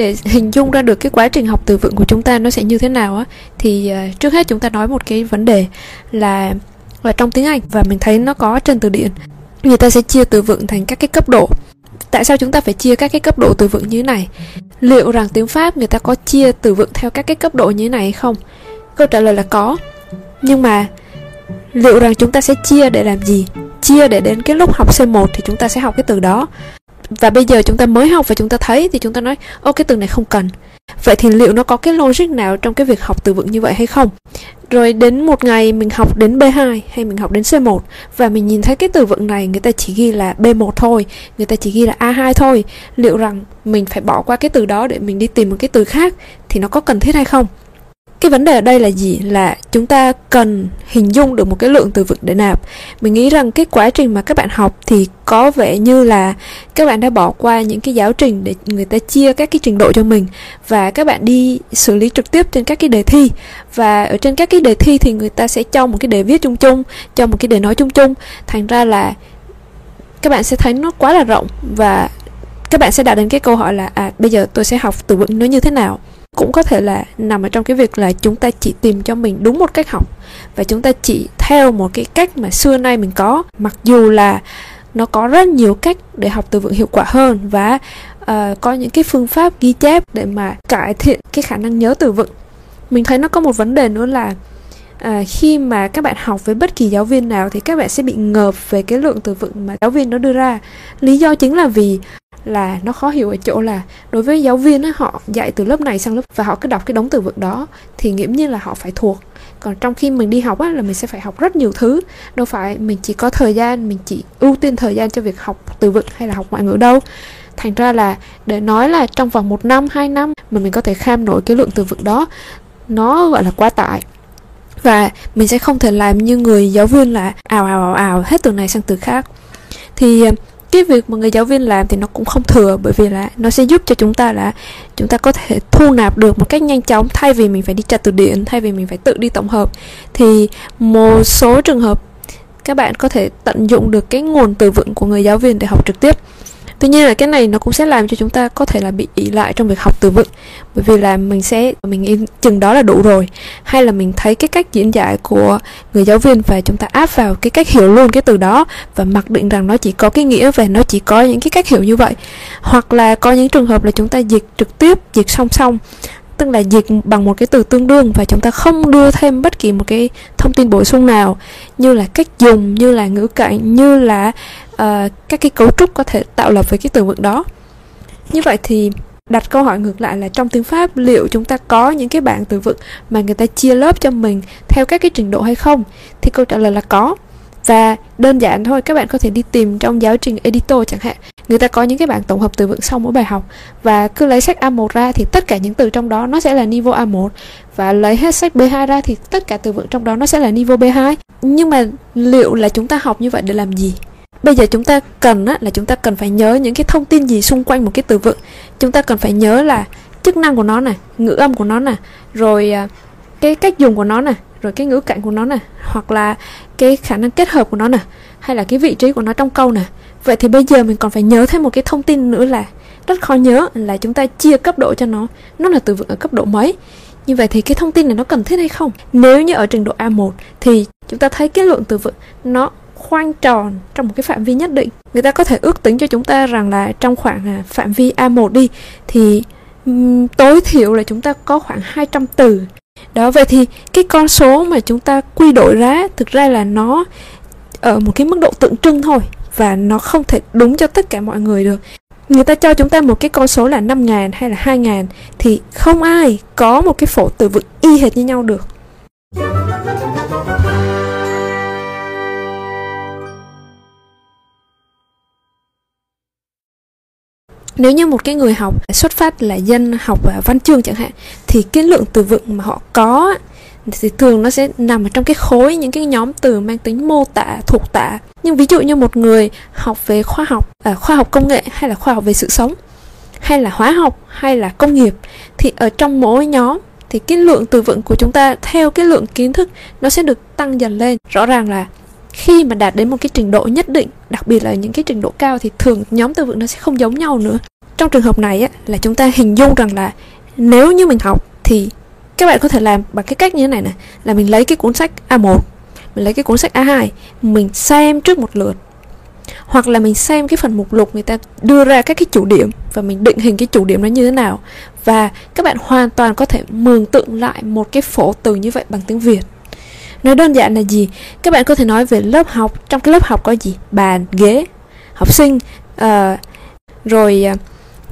để hình dung ra được cái quá trình học từ vựng của chúng ta nó sẽ như thế nào á thì uh, trước hết chúng ta nói một cái vấn đề là là trong tiếng Anh và mình thấy nó có trên từ điển. Người ta sẽ chia từ vựng thành các cái cấp độ. Tại sao chúng ta phải chia các cái cấp độ từ vựng như thế này? Liệu rằng tiếng pháp người ta có chia từ vựng theo các cái cấp độ như thế này hay không? Câu trả lời là có. Nhưng mà liệu rằng chúng ta sẽ chia để làm gì? Chia để đến cái lúc học C1 thì chúng ta sẽ học cái từ đó và bây giờ chúng ta mới học và chúng ta thấy thì chúng ta nói ô cái từ này không cần vậy thì liệu nó có cái logic nào trong cái việc học từ vựng như vậy hay không rồi đến một ngày mình học đến B2 hay mình học đến C1 và mình nhìn thấy cái từ vựng này người ta chỉ ghi là B1 thôi, người ta chỉ ghi là A2 thôi. Liệu rằng mình phải bỏ qua cái từ đó để mình đi tìm một cái từ khác thì nó có cần thiết hay không? Cái vấn đề ở đây là gì? Là chúng ta cần hình dung được một cái lượng từ vựng để nạp. Mình nghĩ rằng cái quá trình mà các bạn học thì có vẻ như là các bạn đã bỏ qua những cái giáo trình để người ta chia các cái trình độ cho mình và các bạn đi xử lý trực tiếp trên các cái đề thi. Và ở trên các cái đề thi thì người ta sẽ cho một cái đề viết chung chung, cho một cái đề nói chung chung. Thành ra là các bạn sẽ thấy nó quá là rộng và các bạn sẽ đạt đến cái câu hỏi là à bây giờ tôi sẽ học từ vựng nó như thế nào? Cũng có thể là nằm ở trong cái việc là chúng ta chỉ tìm cho mình đúng một cách học và chúng ta chỉ theo một cái cách mà xưa nay mình có. Mặc dù là nó có rất nhiều cách để học từ vựng hiệu quả hơn và uh, có những cái phương pháp ghi chép để mà cải thiện cái khả năng nhớ từ vựng. Mình thấy nó có một vấn đề nữa là à, khi mà các bạn học với bất kỳ giáo viên nào thì các bạn sẽ bị ngợp về cái lượng từ vựng mà giáo viên nó đưa ra. Lý do chính là vì là nó khó hiểu ở chỗ là đối với giáo viên ấy, họ dạy từ lớp này sang lớp và họ cứ đọc cái đống từ vựng đó thì nghiễm nhiên là họ phải thuộc. Còn trong khi mình đi học á, là mình sẽ phải học rất nhiều thứ. Đâu phải mình chỉ có thời gian mình chỉ ưu tiên thời gian cho việc học từ vựng hay là học ngoại ngữ đâu. Thành ra là để nói là trong vòng một năm hai năm mà mình có thể kham nổi cái lượng từ vựng đó nó gọi là quá tải. Và mình sẽ không thể làm như người giáo viên là ào ào ào ào hết từ này sang từ khác. Thì cái việc mà người giáo viên làm thì nó cũng không thừa, bởi vì là nó sẽ giúp cho chúng ta là chúng ta có thể thu nạp được một cách nhanh chóng thay vì mình phải đi tra từ điển, thay vì mình phải tự đi tổng hợp. Thì một số trường hợp các bạn có thể tận dụng được cái nguồn từ vựng của người giáo viên để học trực tiếp tuy nhiên là cái này nó cũng sẽ làm cho chúng ta có thể là bị ỷ lại trong việc học từ vựng. Bởi vì là mình sẽ, mình nghĩ chừng đó là đủ rồi. Hay là mình thấy cái cách diễn giải của người giáo viên và chúng ta áp vào cái cách hiểu luôn cái từ đó và mặc định rằng nó chỉ có cái nghĩa và nó chỉ có những cái cách hiểu như vậy. Hoặc là có những trường hợp là chúng ta dịch trực tiếp, dịch song song tức là dịch bằng một cái từ tương đương và chúng ta không đưa thêm bất kỳ một cái thông tin bổ sung nào như là cách dùng như là ngữ cảnh như là uh, các cái cấu trúc có thể tạo lập với cái từ vựng đó. Như vậy thì đặt câu hỏi ngược lại là trong tiếng Pháp liệu chúng ta có những cái bảng từ vựng mà người ta chia lớp cho mình theo các cái trình độ hay không? Thì câu trả lời là có và đơn giản thôi các bạn có thể đi tìm trong giáo trình editor chẳng hạn. Người ta có những cái bảng tổng hợp từ vựng sau mỗi bài học. Và cứ lấy sách A1 ra thì tất cả những từ trong đó nó sẽ là niveau A1 và lấy hết sách B2 ra thì tất cả từ vựng trong đó nó sẽ là niveau B2 nhưng mà liệu là chúng ta học như vậy để làm gì? Bây giờ chúng ta cần á, là chúng ta cần phải nhớ những cái thông tin gì xung quanh một cái từ vựng. Chúng ta cần phải nhớ là chức năng của nó nè ngữ âm của nó nè rồi à, cái cách dùng của nó nè rồi cái ngữ cảnh của nó nè hoặc là cái khả năng kết hợp của nó nè hay là cái vị trí của nó trong câu nè. Vậy thì bây giờ mình còn phải nhớ thêm một cái thông tin nữa là rất khó nhớ là chúng ta chia cấp độ cho nó. Nó là từ vựng ở cấp độ mấy? Như vậy thì cái thông tin này nó cần thiết hay không? Nếu như ở trình độ A1 thì chúng ta thấy cái lượng từ vựng nó khoanh tròn trong một cái phạm vi nhất định. Người ta có thể ước tính cho chúng ta rằng là trong khoảng à, phạm vi A1 đi thì um, tối thiểu là chúng ta có khoảng 200 từ đó, vậy thì cái con số mà chúng ta quy đổi ra, thực ra là nó ở một cái mức độ tượng trưng thôi và nó không thể đúng cho tất cả mọi người được. Người ta cho chúng ta một cái con số là 5.000 hay là 2.000 thì không ai có một cái phổ từ vựng y hệt như nhau được. Nếu như một cái người học xuất phát là dân học văn chương chẳng hạn thì cái lượng từ vựng mà họ có thì thường nó sẽ nằm ở trong cái khối những cái nhóm từ mang tính mô tả thuộc tả. Nhưng ví dụ như một người học về khoa học à, khoa học công nghệ hay là khoa học về sự sống hay là hóa học hay là công nghiệp thì ở trong mỗi nhóm thì cái lượng từ vựng của chúng ta theo cái lượng kiến thức nó sẽ được tăng dần lên. Rõ ràng là khi mà đạt đến một cái trình độ nhất định đặc biệt là những cái trình độ cao thì thường nhóm từ vựng nó sẽ không giống nhau nữa. Trong trường hợp này á, là chúng ta hình dung rằng là nếu như mình học thì các bạn có thể làm bằng cái cách như thế này này là mình lấy cái cuốn sách A1 mình lấy cái cuốn sách A2 mình xem trước một lượt. Hoặc là mình xem cái phần mục lục người ta đưa ra các cái chủ điểm và mình định hình cái chủ điểm nó như thế nào. Và các bạn hoàn toàn có thể mường tượng lại một cái phổ từ như vậy bằng tiếng Việt nói đơn giản là gì? Các bạn có thể nói về lớp học trong cái lớp học có gì? Bàn ghế học sinh uh, rồi uh,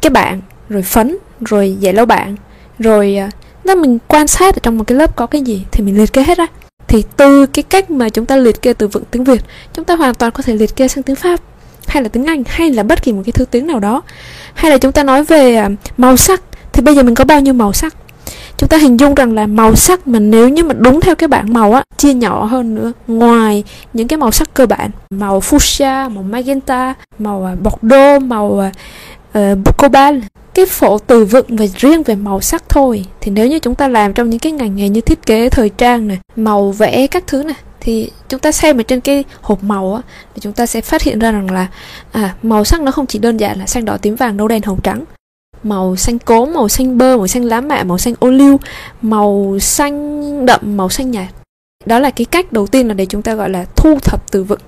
cái bạn rồi phấn rồi dạy lâu bạn rồi uh, nếu mình quan sát ở trong một cái lớp có cái gì thì mình liệt kê hết ra thì từ cái cách mà chúng ta liệt kê từ vựng tiếng Việt chúng ta hoàn toàn có thể liệt kê sang tiếng Pháp hay là tiếng Anh hay là bất kỳ một cái thứ tiếng nào đó. Hay là chúng ta nói về màu sắc thì bây giờ mình có bao nhiêu màu sắc? Chúng ta hình dung rằng là màu sắc mà nếu như mà đúng theo cái bảng màu á chia nhỏ hơn nữa. Ngoài những cái màu sắc cơ bản màu fuchsia màu magenta màu à, bordeaux màu uh, cobalt cái phổ từ vựng về riêng về màu sắc thôi. Thì nếu như chúng ta làm trong những cái ngành nghề như thiết kế thời trang này màu vẽ các thứ này thì chúng ta xem ở trên cái hộp màu á thì chúng ta sẽ phát hiện ra rằng là à màu sắc nó không chỉ đơn giản là xanh đỏ tím vàng nâu đen hồng trắng màu xanh cốm màu xanh bơ màu xanh lá mạ màu xanh ô liu màu xanh đậm màu xanh nhạt. Đó là cái cách đầu tiên là để chúng ta gọi là thu thập từ vựng.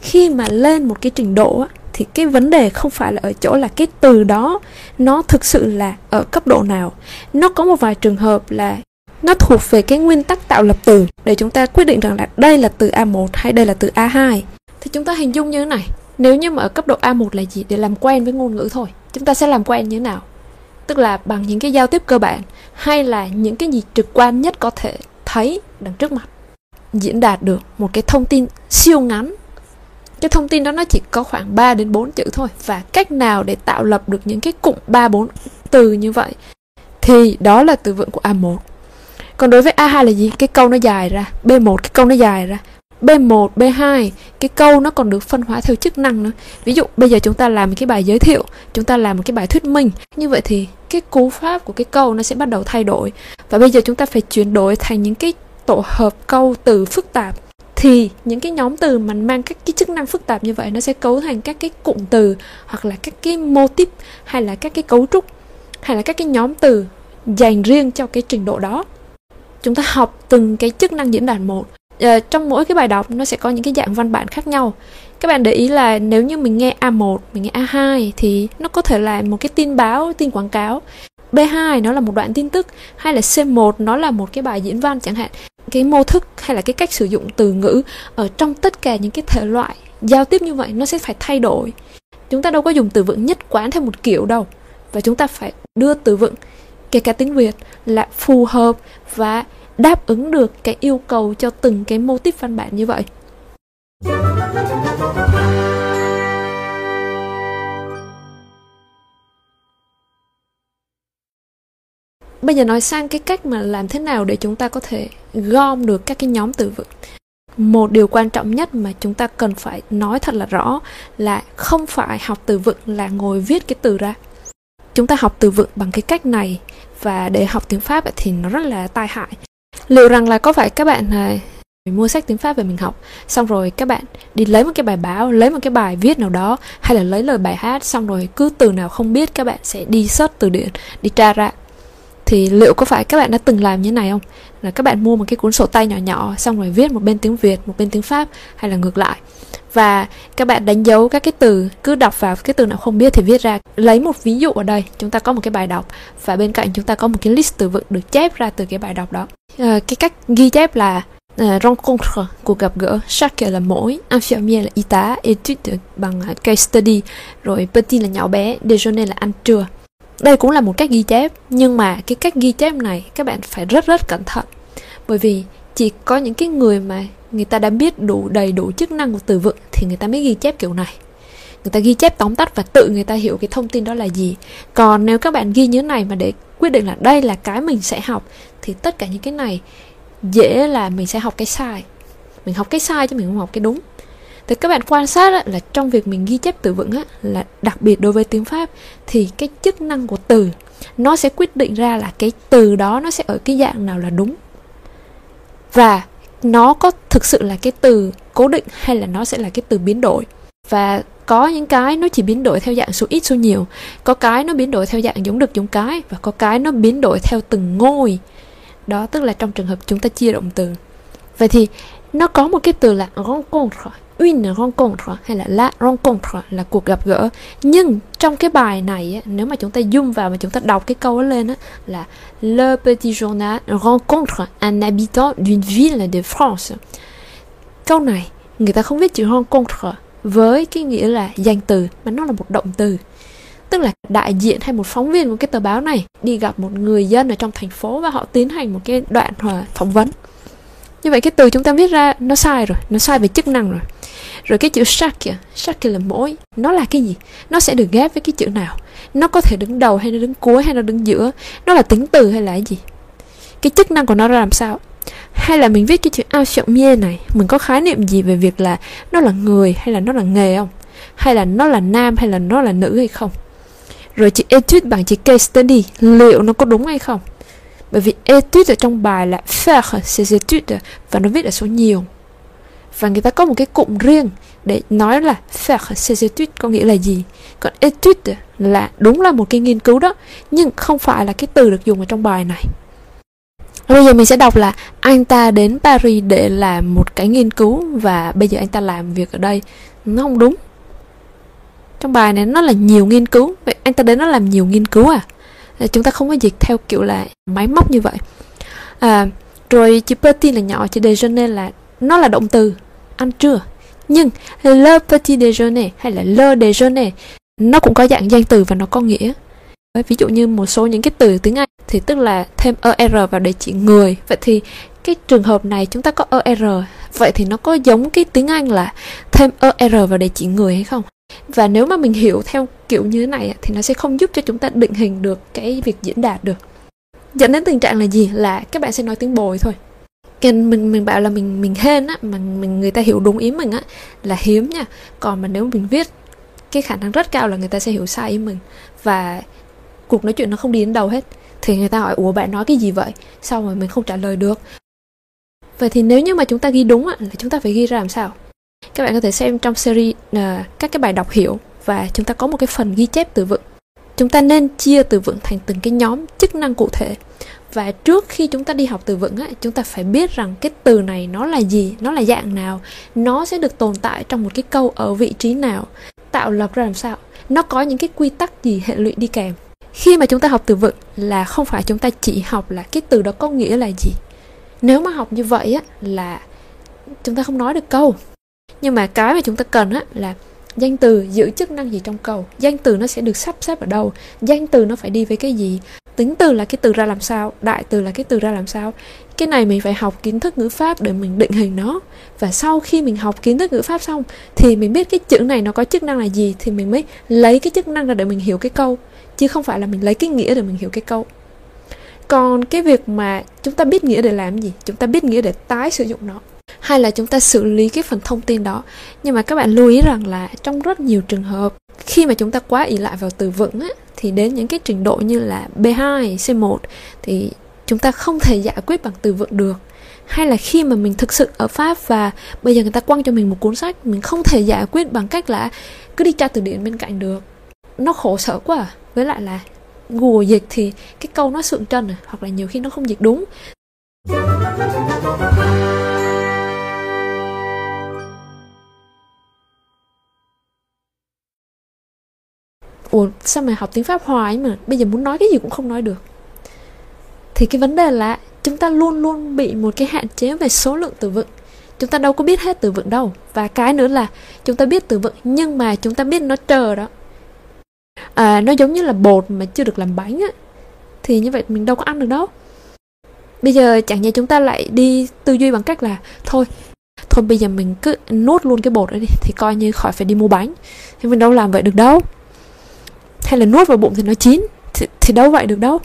Khi mà lên một cái trình độ á, thì cái vấn đề không phải là ở chỗ là cái từ đó nó thực sự là ở cấp độ nào. Nó có một vài trường hợp là nó thuộc về cái nguyên tắc tạo lập từ. Để chúng ta quyết định rằng là đây là từ A1 hay đây là từ A2 thì chúng ta hình dung như thế này. Nếu như mà ở cấp độ A1 là gì? Để làm quen với ngôn ngữ thôi. Chúng ta sẽ làm quen như thế nào? Tức là bằng những cái giao tiếp cơ bản hay là những cái gì trực quan nhất có thể thấy đằng trước mặt. Diễn đạt được một cái thông tin siêu ngắn. Cái thông tin đó nó chỉ có khoảng 3 đến 4 chữ thôi. Và cách nào để tạo lập được những cái cụm 3 4 từ như vậy? Thì đó là từ vựng của A1. Còn đối với A2 là gì? Cái câu nó dài ra, B1 cái câu nó dài ra. B1, B2 cái câu nó còn được phân hóa theo chức năng nữa. Ví dụ bây giờ chúng ta làm một cái bài giới thiệu, chúng ta làm một cái bài thuyết minh. Như vậy thì cái cú pháp của cái câu nó sẽ bắt đầu thay đổi. Và bây giờ chúng ta phải chuyển đổi thành những cái tổ hợp câu từ phức tạp thì những cái nhóm từ mà mang các cái chức năng phức tạp như vậy nó sẽ cấu thành các cái cụm từ hoặc là các cái mô típ hay là các cái cấu trúc hay là các cái nhóm từ dành riêng cho cái trình độ đó chúng ta học từng cái chức năng diễn đàn một. À, trong mỗi cái bài đọc nó sẽ có những cái dạng văn bản khác nhau. Các bạn để ý là nếu như mình nghe A1, mình nghe A2 thì nó có thể là một cái tin báo, tin quảng cáo. B2 nó là một đoạn tin tức hay là C1 nó là một cái bài diễn văn chẳng hạn. Cái mô thức hay là cái cách sử dụng từ ngữ ở trong tất cả những cái thể loại giao tiếp như vậy nó sẽ phải thay đổi. Chúng ta đâu có dùng từ vựng nhất quán theo một kiểu đâu và chúng ta phải đưa từ vựng kể cả tiếng việt là phù hợp và đáp ứng được cái yêu cầu cho từng cái mô típ văn bản như vậy. Bây giờ nói sang cái cách mà làm thế nào để chúng ta có thể gom được các cái nhóm từ vựng. Một điều quan trọng nhất mà chúng ta cần phải nói thật là rõ là không phải học từ vựng là ngồi viết cái từ ra chúng ta học từ vựng bằng cái cách này, và để học tiếng pháp thì nó rất là tai hại. Liệu rằng là có phải các bạn à, mình mua sách tiếng Pháp về mình học? Xong rồi các bạn đi lấy một cái bài báo, Lấy một cái bài viết nào đó, Hay là lấy lời bài hát, Xong rồi cứ từ nào không biết Các bạn sẽ đi search từ điển, Đi tra ra. Thì liệu có phải các bạn đã từng làm như thế này không? Là các bạn mua một cái cuốn sổ tay nhỏ nhỏ, xong rồi viết một bên tiếng việt, một bên tiếng pháp, hay là ngược lại? Và các bạn đánh dấu các cái từ cứ đọc vào cái từ nào không biết thì viết ra. Lấy một ví dụ ở đây chúng ta có một cái bài đọc. Và bên cạnh chúng ta có một cái list từ vựng được chép ra từ cái bài đọc đó. À, cái cách ghi chép là uh, rencontre cuộc gặp gỡ. Chaque là mỗi infirmier là y tá étude bằng case study. Rồi petit là nhỏ bé déjeuner là ăn trưa. Đây cũng là một cách ghi chép nhưng mà cái cách ghi chép này các bạn phải rất rất cẩn thận. Bởi vì chỉ có những cái người mà người ta đã biết đủ đầy đủ chức năng của từ vựng thì người ta mới ghi chép kiểu này. Người ta ghi chép tóm tắt và tự người ta hiểu cái thông tin đó là gì. Còn nếu các bạn ghi như thế này mà để quyết định là đây là cái mình sẽ học thì tất cả những cái này dễ là mình sẽ học cái sai. Mình học cái sai chứ mình không học cái đúng. Thì các bạn quan sát là trong việc mình ghi chép từ vựng á, là đặc biệt đối với tiếng Pháp thì cái chức năng của từ nó sẽ quyết định ra là cái từ đó nó sẽ ở cái dạng nào là đúng. Và nó có thực sự là cái từ cố định hay là nó sẽ là cái từ biến đổi? Và có những cái nó chỉ biến đổi theo dạng số ít, số nhiều. Có cái nó biến đổi theo dạng giống được, giống cái. Và có cái nó biến đổi theo từng ngôi. Đó, tức là trong trường hợp chúng ta chia động từ. Vậy thì nó có một cái từ là rencontre une rencontre hay là la rencontre là cuộc gặp gỡ. Nhưng trong cái bài này nếu mà chúng ta zoom vào và chúng ta đọc cái câu đó lên á, là le petit journal rencontre un habitant d'une ville de France. Câu này người ta không viết chữ rencontre với cái nghĩa là danh từ mà nó là một động từ. Tức là đại diện hay một phóng viên của cái tờ báo này đi gặp một người dân ở trong thành phố và họ tiến hành một cái đoạn ờ, phỏng vấn như vậy cái từ chúng ta viết ra nó sai rồi, nó sai về chức năng rồi. Rồi cái chữ chaque chaque là mỗi. Nó là cái gì? Nó sẽ được ghép với cái chữ nào? Nó có thể đứng đầu hay nó đứng cuối hay nó đứng giữa? Nó là tính từ hay là cái gì? Cái chức năng của nó ra làm sao? Hay là mình viết cái chữ ao mie này, mình có khái niệm gì về việc là nó là người hay là nó là nghề không? Hay là nó là nam hay là nó là nữ hay không? Rồi chữ etude bằng chữ case study, liệu nó có đúng hay không? Bởi vì etude ở trong bài là faire ses études và nó viết ở số nhiều và người ta có một cái cụm riêng để nói là faire ses études có nghĩa là gì còn etude là đúng là một cái nghiên cứu đó, nhưng không phải là cái từ được dùng ở trong bài này Bây giờ mình sẽ đọc là anh ta đến Paris để làm một cái nghiên cứu, và bây giờ anh ta làm việc ở đây. Nó không đúng. Trong bài này nó là nhiều nghiên cứu. Vậy anh ta đến nó làm nhiều nghiên cứu à? Chúng ta không có dịch theo kiểu là máy móc như vậy. À, rồi chữ petit là nhỏ, chữ déjeuner là nó là động từ ăn trưa. Nhưng le petit déjeuner hay là le déjeuner nó cũng có dạng danh từ và nó có nghĩa ví dụ như một số những cái từ tiếng Anh thì tức là thêm er vào để chỉ người vậy thì cái trường hợp này chúng ta có er vậy thì nó có giống cái tiếng Anh là thêm er vào để chỉ người hay không và nếu mà mình hiểu theo kiểu như thế này thì nó sẽ không giúp cho chúng ta định hình được cái việc diễn đạt được. Dẫn đến tình trạng là gì? Là các bạn sẽ nói tiếng bồi thôi. Cái mình mình bảo là mình mình hên á, mà mình, người ta hiểu đúng ý mình á, là hiếm nha. Còn mà nếu mình viết cái khả năng rất cao là người ta sẽ hiểu sai ý mình. Và cuộc nói chuyện nó không đi đến đâu hết. Thì người ta hỏi, ủa, bạn nói cái gì vậy? Sao mà mình không trả lời được. Vậy thì nếu như mà chúng ta ghi đúng là chúng ta phải ghi ra làm sao? Các bạn có thể xem trong series uh, các cái bài đọc hiểu và chúng ta có một cái phần ghi chép từ vựng. Chúng ta nên chia từ vựng thành từng cái nhóm chức năng cụ thể. Và trước khi chúng ta đi học từ vựng á chúng ta phải biết rằng cái từ này nó là gì nó là dạng nào. Nó sẽ được tồn tại trong một cái câu ở vị trí nào. Tạo lập ra làm sao? Nó có những cái quy tắc gì hệ lụy đi kèm? Khi mà chúng ta học từ vựng là không phải chúng ta chỉ học là cái từ đó có nghĩa là gì. Nếu mà học như vậy á là chúng ta không nói được câu nhưng mà cái mà chúng ta cần á, là danh từ giữ chức năng gì trong câu danh từ nó sẽ được sắp xếp ở đâu? Danh từ nó phải đi với cái gì? Tính từ là cái từ ra làm sao? Đại từ là cái từ ra làm sao? Cái này mình phải học kiến thức ngữ pháp để mình định hình nó. Và sau khi mình học kiến thức ngữ pháp xong, thì mình biết cái chữ này nó có chức năng là gì, thì mình mới lấy cái chức năng ra để mình hiểu cái câu. Chứ không phải là mình lấy cái nghĩa để mình hiểu cái câu. Còn cái việc mà chúng ta biết nghĩa để làm gì? Chúng ta biết nghĩa để tái sử dụng nó hay là chúng ta xử lý cái phần thông tin đó. Nhưng mà các bạn lưu ý rằng là trong rất nhiều trường hợp khi mà chúng ta quá ỷ lại vào từ vựng á, thì đến những cái trình độ như là B2, C1 thì chúng ta không thể giải quyết bằng từ vựng được. Hay là khi mà mình thực sự ở Pháp và bây giờ người ta quăng cho mình một cuốn sách mình không thể giải quyết bằng cách là cứ đi tra từ điển bên cạnh được. Nó khổ sở quá à. với lại là Google dịch thì cái câu nó sượng trần à, hoặc là nhiều khi nó không dịch đúng. Ủa sao mày học tiếng pháp hoài mà? Bây giờ muốn nói cái gì cũng không nói được. Thì cái vấn đề là chúng ta luôn luôn bị một cái hạn chế về số lượng từ vựng. Chúng ta đâu có biết hết từ vựng đâu. Và cái nữa là chúng ta biết từ vựng nhưng mà chúng ta biết nó chờ đó. À, nó giống như là bột mà chưa được làm bánh á. Thì như vậy mình đâu có ăn được đâu. Bây giờ chẳng nhẽ chúng ta lại đi tư duy bằng cách là thôi thôi bây giờ mình cứ nuốt luôn cái bột ấy đi thì coi như khỏi phải đi mua bánh. Thì mình đâu làm vậy được đâu hay là nuốt vào bụng thì nó chín thì, thì đâu vậy được đâu.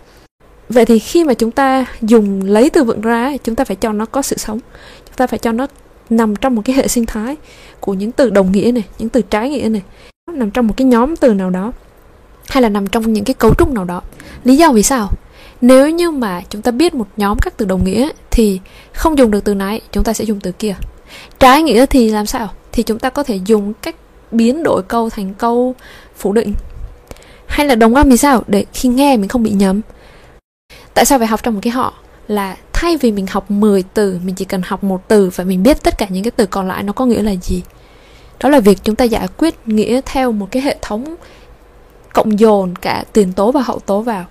Vậy thì khi mà chúng ta dùng lấy từ vựng ra chúng ta phải cho nó có sự sống. Chúng ta phải cho nó nằm trong một cái hệ sinh thái của những từ đồng nghĩa này những từ trái nghĩa này. Nằm trong một cái nhóm từ nào đó hay là nằm trong những cái cấu trúc nào đó. Lý do vì sao? Nếu như mà chúng ta biết một nhóm các từ đồng nghĩa thì không dùng được từ này chúng ta sẽ dùng từ kia. Trái nghĩa thì làm sao? Thì chúng ta có thể dùng cách biến đổi câu thành câu phủ định hay là đồng âm thì sao? Để khi nghe mình không bị nhầm. Tại sao phải học trong một cái họ? Là thay vì mình học 10 từ, mình chỉ cần học một từ và mình biết tất cả những cái từ còn lại nó có nghĩa là gì. Đó là việc chúng ta giải quyết nghĩa theo một cái hệ thống cộng dồn cả tiền tố và hậu tố vào.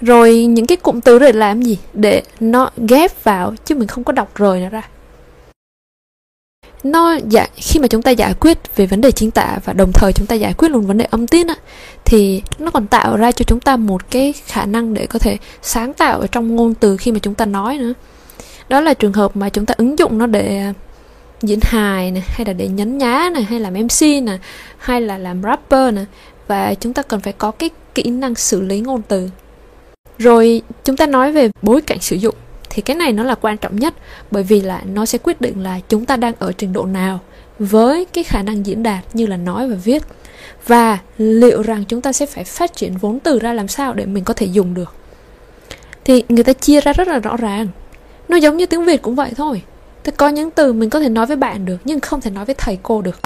Rồi những cái cụm từ để làm gì? Để nó ghép vào chứ mình không có đọc rời nó ra nó giải, khi mà chúng ta giải quyết về vấn đề chính tả và đồng thời chúng ta giải quyết luôn vấn đề âm tiết á, thì nó còn tạo ra cho chúng ta một cái khả năng để có thể sáng tạo ở trong ngôn từ khi mà chúng ta nói nữa. Đó là trường hợp mà chúng ta ứng dụng nó để à, diễn hài này hay là để nhấn nhá này hay làm mc này hay là làm rapper này và chúng ta cần phải có cái kỹ năng xử lý ngôn từ. Rồi chúng ta nói về bối cảnh sử dụng thì cái này nó là quan trọng nhất, bởi vì là nó sẽ quyết định là chúng ta đang ở trình độ nào với cái khả năng diễn đạt như là nói và viết. Và liệu rằng chúng ta sẽ phải phát triển vốn từ ra làm sao để mình có thể dùng được? Thì người ta chia ra rất là rõ ràng. Nó giống như tiếng việt cũng vậy thôi. Thì có những từ mình có thể nói với bạn được, nhưng không thể nói với thầy cô được.